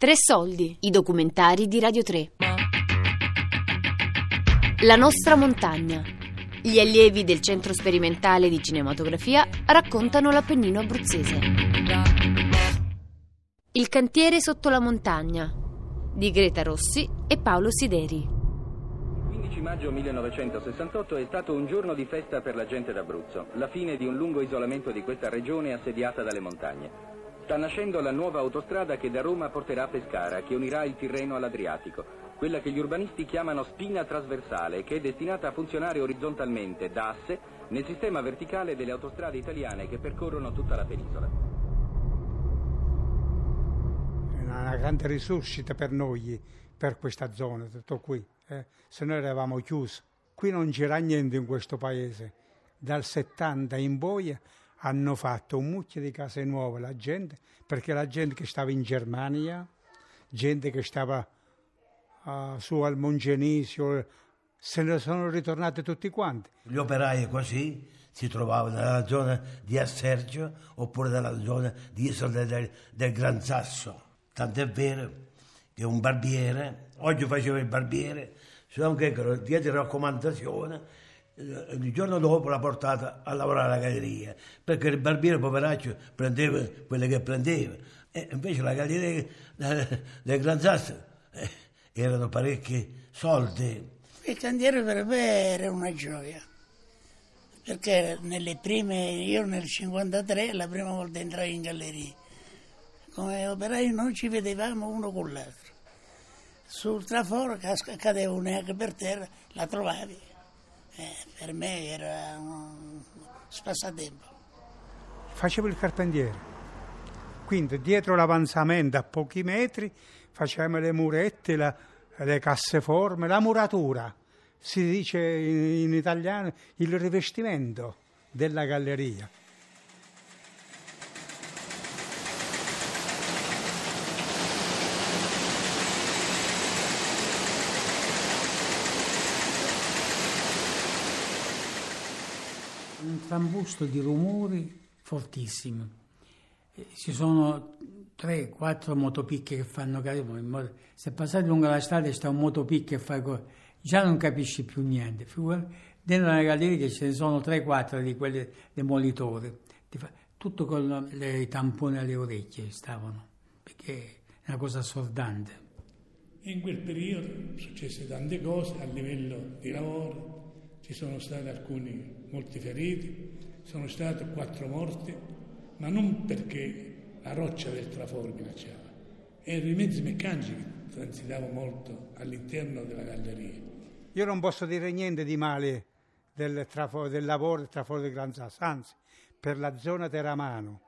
Tre soldi, i documentari di Radio 3. La nostra montagna. Gli allievi del Centro Sperimentale di Cinematografia raccontano l'Appennino abruzzese. Il cantiere sotto la montagna di Greta Rossi e Paolo Sideri. Il 15 maggio 1968 è stato un giorno di festa per la gente d'Abruzzo, la fine di un lungo isolamento di questa regione assediata dalle montagne. Sta nascendo la nuova autostrada che da Roma porterà a Pescara, che unirà il Tirreno all'Adriatico, quella che gli urbanisti chiamano spina trasversale, che è destinata a funzionare orizzontalmente, da asse, nel sistema verticale delle autostrade italiane che percorrono tutta la penisola. È una grande risuscita per noi, per questa zona, tutto qui. Eh? Se noi eravamo chiusi. Qui non c'era niente in questo paese. Dal 70 in poi hanno fatto un mucchio di case nuove la gente, perché la gente che stava in Germania, gente che stava uh, su al Mongenisio, se ne sono ritornati tutti quanti. Gli operai così si trovavano nella zona di Assergio oppure nella zona di Isola del, del Gran Sasso. Tant'è vero che un barbiere, oggi faceva il barbiere, solo che diede raccomandazione il giorno dopo l'ha portata a lavorare alla galleria, perché il barbiere poveraccio prendeva quelle che prendeva. E invece la galleria del Gran Sasso eh, erano parecchi soldi. Il cantiere per me era una gioia, perché nelle prime, io nel 1953 la prima volta entrai in galleria, come operai non ci vedevamo uno con l'altro. Sul traforo cadeva un'eca per terra, la trovavi eh, per me era un spassatempo. Facevo il carpentiere, quindi dietro l'avanzamento a pochi metri facevamo le murette, la, le casseforme, la muratura, si dice in, in italiano il rivestimento della galleria. un trambusto di rumori fortissimi. Eh, ci sono tre, quattro motopicche che fanno modo, se passate lungo la strada c'è un motopicche che fa così, già non capisci più niente. Dentro la galleria ce ne sono tre, quattro di quelli demolitori, tutto con i tamponi alle orecchie stavano, perché è una cosa assordante. In quel periodo successe tante cose a livello di lavoro, ci sono stati alcuni molti feriti, sono stati quattro morti, ma non perché la roccia del traforo minacciava, erano i mezzi meccanici che transitavano molto all'interno della galleria. Io non posso dire niente di male del, traforo, del lavoro del traforo di Gran Sasso, anzi, per la zona teramano,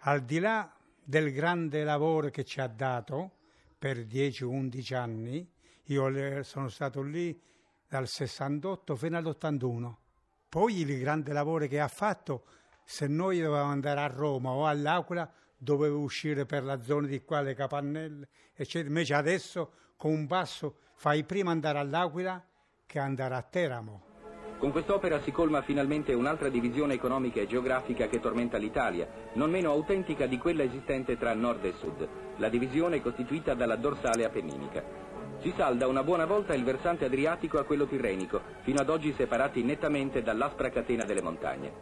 al di là del grande lavoro che ci ha dato per 10-11 anni, io sono stato lì dal 68 fino all'81. Poi il grande lavoro che ha fatto, se noi dovevamo andare a Roma o all'Aquila, dovevo uscire per la zona di qua, le capannelle, eccetera. Invece adesso con un passo fai prima andare all'Aquila che andare a Teramo. Con quest'opera si colma finalmente un'altra divisione economica e geografica che tormenta l'Italia, non meno autentica di quella esistente tra nord e sud, la divisione costituita dalla dorsale appenninica. Si salda una buona volta il versante adriatico a quello tirrenico, fino ad oggi separati nettamente dall'aspra catena delle montagne.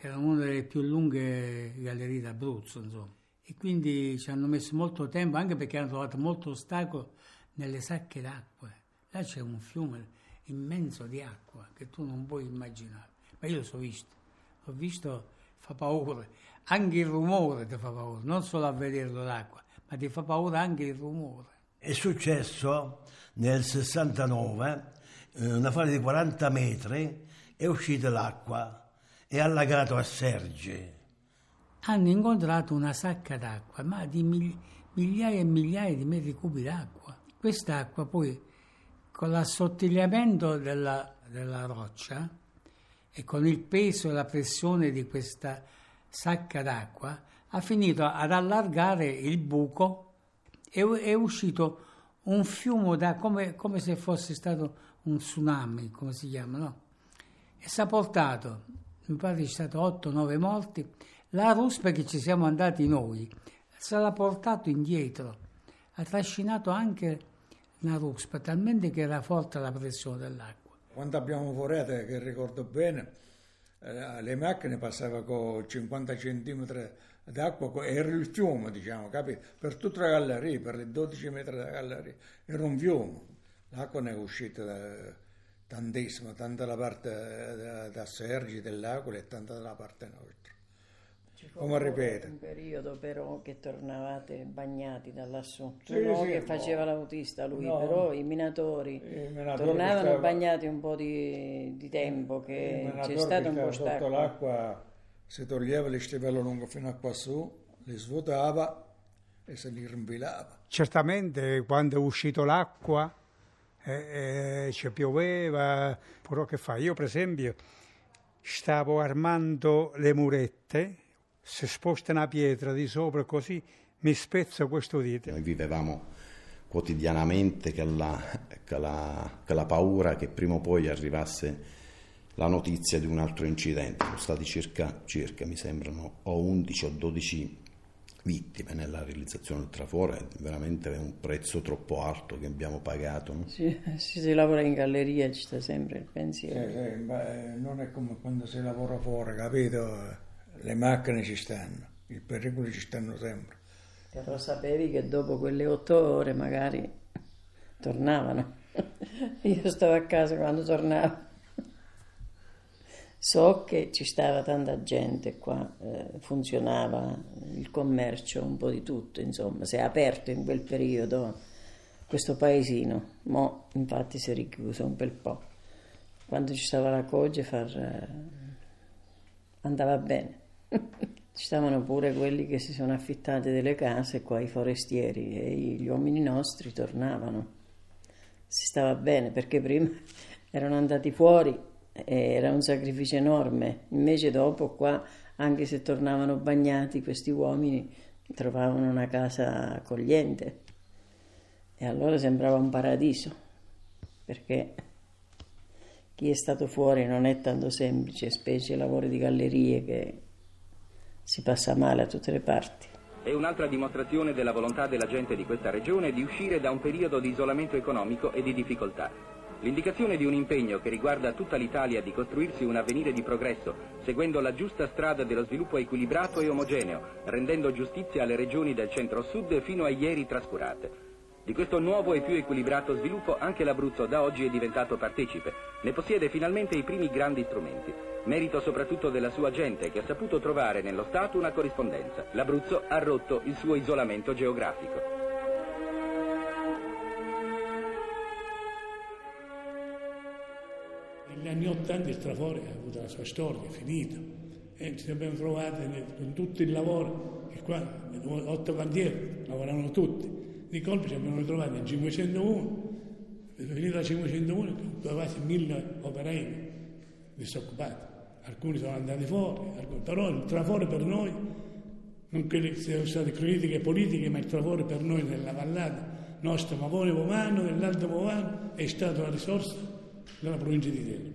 Era una delle più lunghe gallerie d'Abruzzo, insomma. E quindi ci hanno messo molto tempo, anche perché hanno trovato molto ostacolo nelle sacche d'acqua. Là c'è un fiume immenso di acqua che tu non puoi immaginare. Ma io l'ho visto, l'ho visto, fa paura. Anche il rumore ti fa paura, non solo a vederlo l'acqua, ma ti fa paura anche il rumore. È successo nel 69, eh, una fase di 40 metri, è uscita l'acqua, è allagato a Serge. Hanno incontrato una sacca d'acqua, ma di migliaia e migliaia di metri cubi d'acqua. Quest'acqua poi, con l'assottigliamento della, della roccia e con il peso e la pressione di questa sacca d'acqua, ha finito ad allargare il buco è, è uscito un fiume da, come, come, se fosse stato un tsunami, come si chiama, no? È portato, mi pare ci sono stati 8-9 morti, la ruspa che ci siamo andati noi, se l'ha portato indietro, ha trascinato anche la ruspa, talmente che era forte la pressione dell'acqua. Quando abbiamo forato, che ricordo bene, eh, le macchine passavano con 50 cm d'acqua, era il fiume, diciamo, capito? Per tutta la galleria, per le 12 metri della galleria, era un fiume. L'acqua ne è uscita da, tantissimo, tanta da parte da, da Sergi, dell'Aquila e tanta dalla parte nostra. Come ripeto. un periodo però che tornavate bagnati da lassù, Sì, non sì, che no. faceva l'autista lui, No. però i minatori, minatori tornavano stavano- bagnati un po' di, di tempo, Il che c'è stato un po' stava stacco. l'acqua si toglieva le stivelle lunghe fino a qua su, le svuotava e se li rimpilava. Certamente quando è uscito l'acqua eh, eh, ci pioveva, però che fa? Io per esempio stavo armando le murette, se sposta una pietra di sopra così mi spezzo questo dito. Noi vivevamo quotidianamente con la, con la- con la paura che prima o poi arrivasse la notizia di un altro incidente. Sono stati circa, circa, mi sembrano, o 11 o 12 vittime nella realizzazione del traforo, è veramente un prezzo troppo alto che abbiamo pagato. no? Sì, se si lavora in galleria ci sta sempre il Sì, pensiero. sì, ma, eh, non è come quando si lavora fuori, capito? Le macchine ci stanno, i pericoli ci stanno sempre. Però sapevi che dopo quelle otto ore magari tornavano. Io stavo a casa quando tornavo. So che ci stava tanta gente qua, eh, funzionava il commercio, un po' di tutto, insomma, si è aperto in quel periodo questo paesino, mo infatti si è richiuso un bel po'. Quando ci stava la Cogefar eh, andava bene. Ci stavano pure quelli che si sono affittati delle case qua, i forestieri, e gli uomini nostri tornavano. Si stava bene perché prima erano andati fuori era un sacrificio enorme. Invece dopo qua, anche se tornavano bagnati, questi uomini trovavano una casa accogliente. E allora sembrava un paradiso, perché chi è stato fuori non è tanto semplice, specie lavori di gallerie che si passa male a tutte le parti. È un'altra dimostrazione della volontà della gente di questa regione di uscire da un periodo di isolamento economico e di difficoltà. L'indicazione di un impegno che riguarda tutta l'Italia di costruirsi un avvenire di progresso, seguendo la giusta strada dello sviluppo equilibrato e omogeneo, rendendo giustizia alle regioni del centro-sud fino a ieri trascurate. Di questo nuovo e più equilibrato sviluppo anche l'Abruzzo da oggi è diventato partecipe, ne possiede finalmente i primi grandi strumenti. Merito soprattutto della sua gente che ha saputo trovare nello Stato una corrispondenza. L'Abruzzo ha rotto il suo isolamento geografico. Negli anni Ottanta il Trafore ha avuto la sua storia, è finito. E ci abbiamo trovato nel- con tutto il lavoro, che qua, otto cantieri, lavoravano tutti. Di colpo ci abbiamo ritrovato nel 501, è finita la 501, con quasi mille operai disoccupati. Alcuni sono andati fuori, alcuni- però il Trafore per noi, non che siano state critiche politiche, ma il Trafore per noi nella vallata nostra Mavone Pomano, dell'Alto Pomano, è stata la risorsa della provincia di Teramo,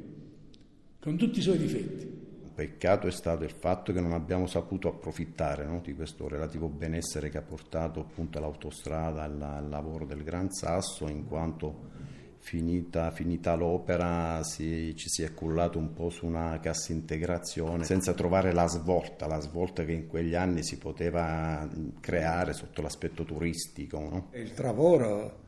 con tutti i suoi difetti. Un peccato è stato il fatto che non abbiamo saputo approfittare no, di questo relativo benessere che ha portato appunto l'autostrada al, al lavoro del Gran Sasso, in quanto finita, finita l'opera si- ci si è cullato un po' su una cassa integrazione senza trovare la svolta, la svolta che in quegli anni si poteva creare sotto l'aspetto turistico. no? Il lavoro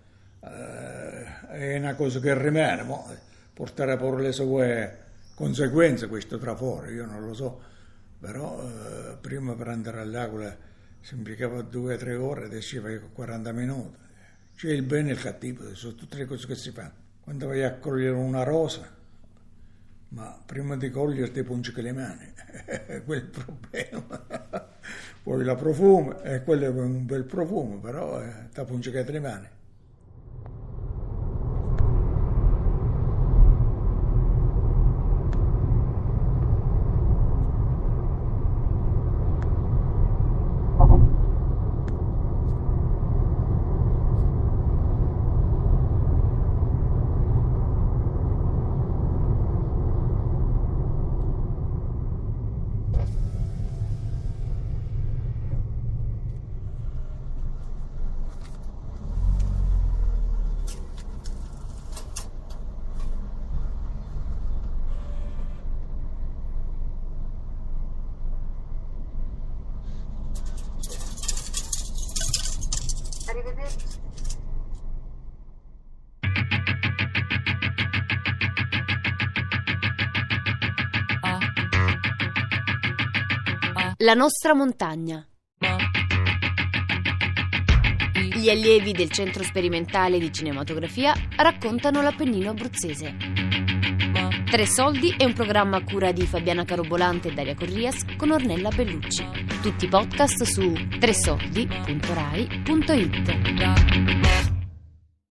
eh, è una cosa che rimane, mo, porterà pure le sue conseguenze questo traforo, io non lo so, però eh, prima per andare all'Aquila si impiegava due o tre ore, adesso vai con 40 minuti. C'è il bene e il cattivo, sono tutte le cose che si fanno. Quando vai a cogliere una rosa, ma prima di coglierti pungi le mani, quel è il problema. Poi la profumo, e quello è un bel profumo, però eh, ti pungi le mani. La nostra montagna. Gli allievi del Centro Sperimentale di Cinematografia raccontano l'Appennino abruzzese. Tre soldi è un programma a cura di Fabiana Carobolante e Daria Corrias con Ornella Bellucci. Tutti i podcast su tresoldi.rai.it.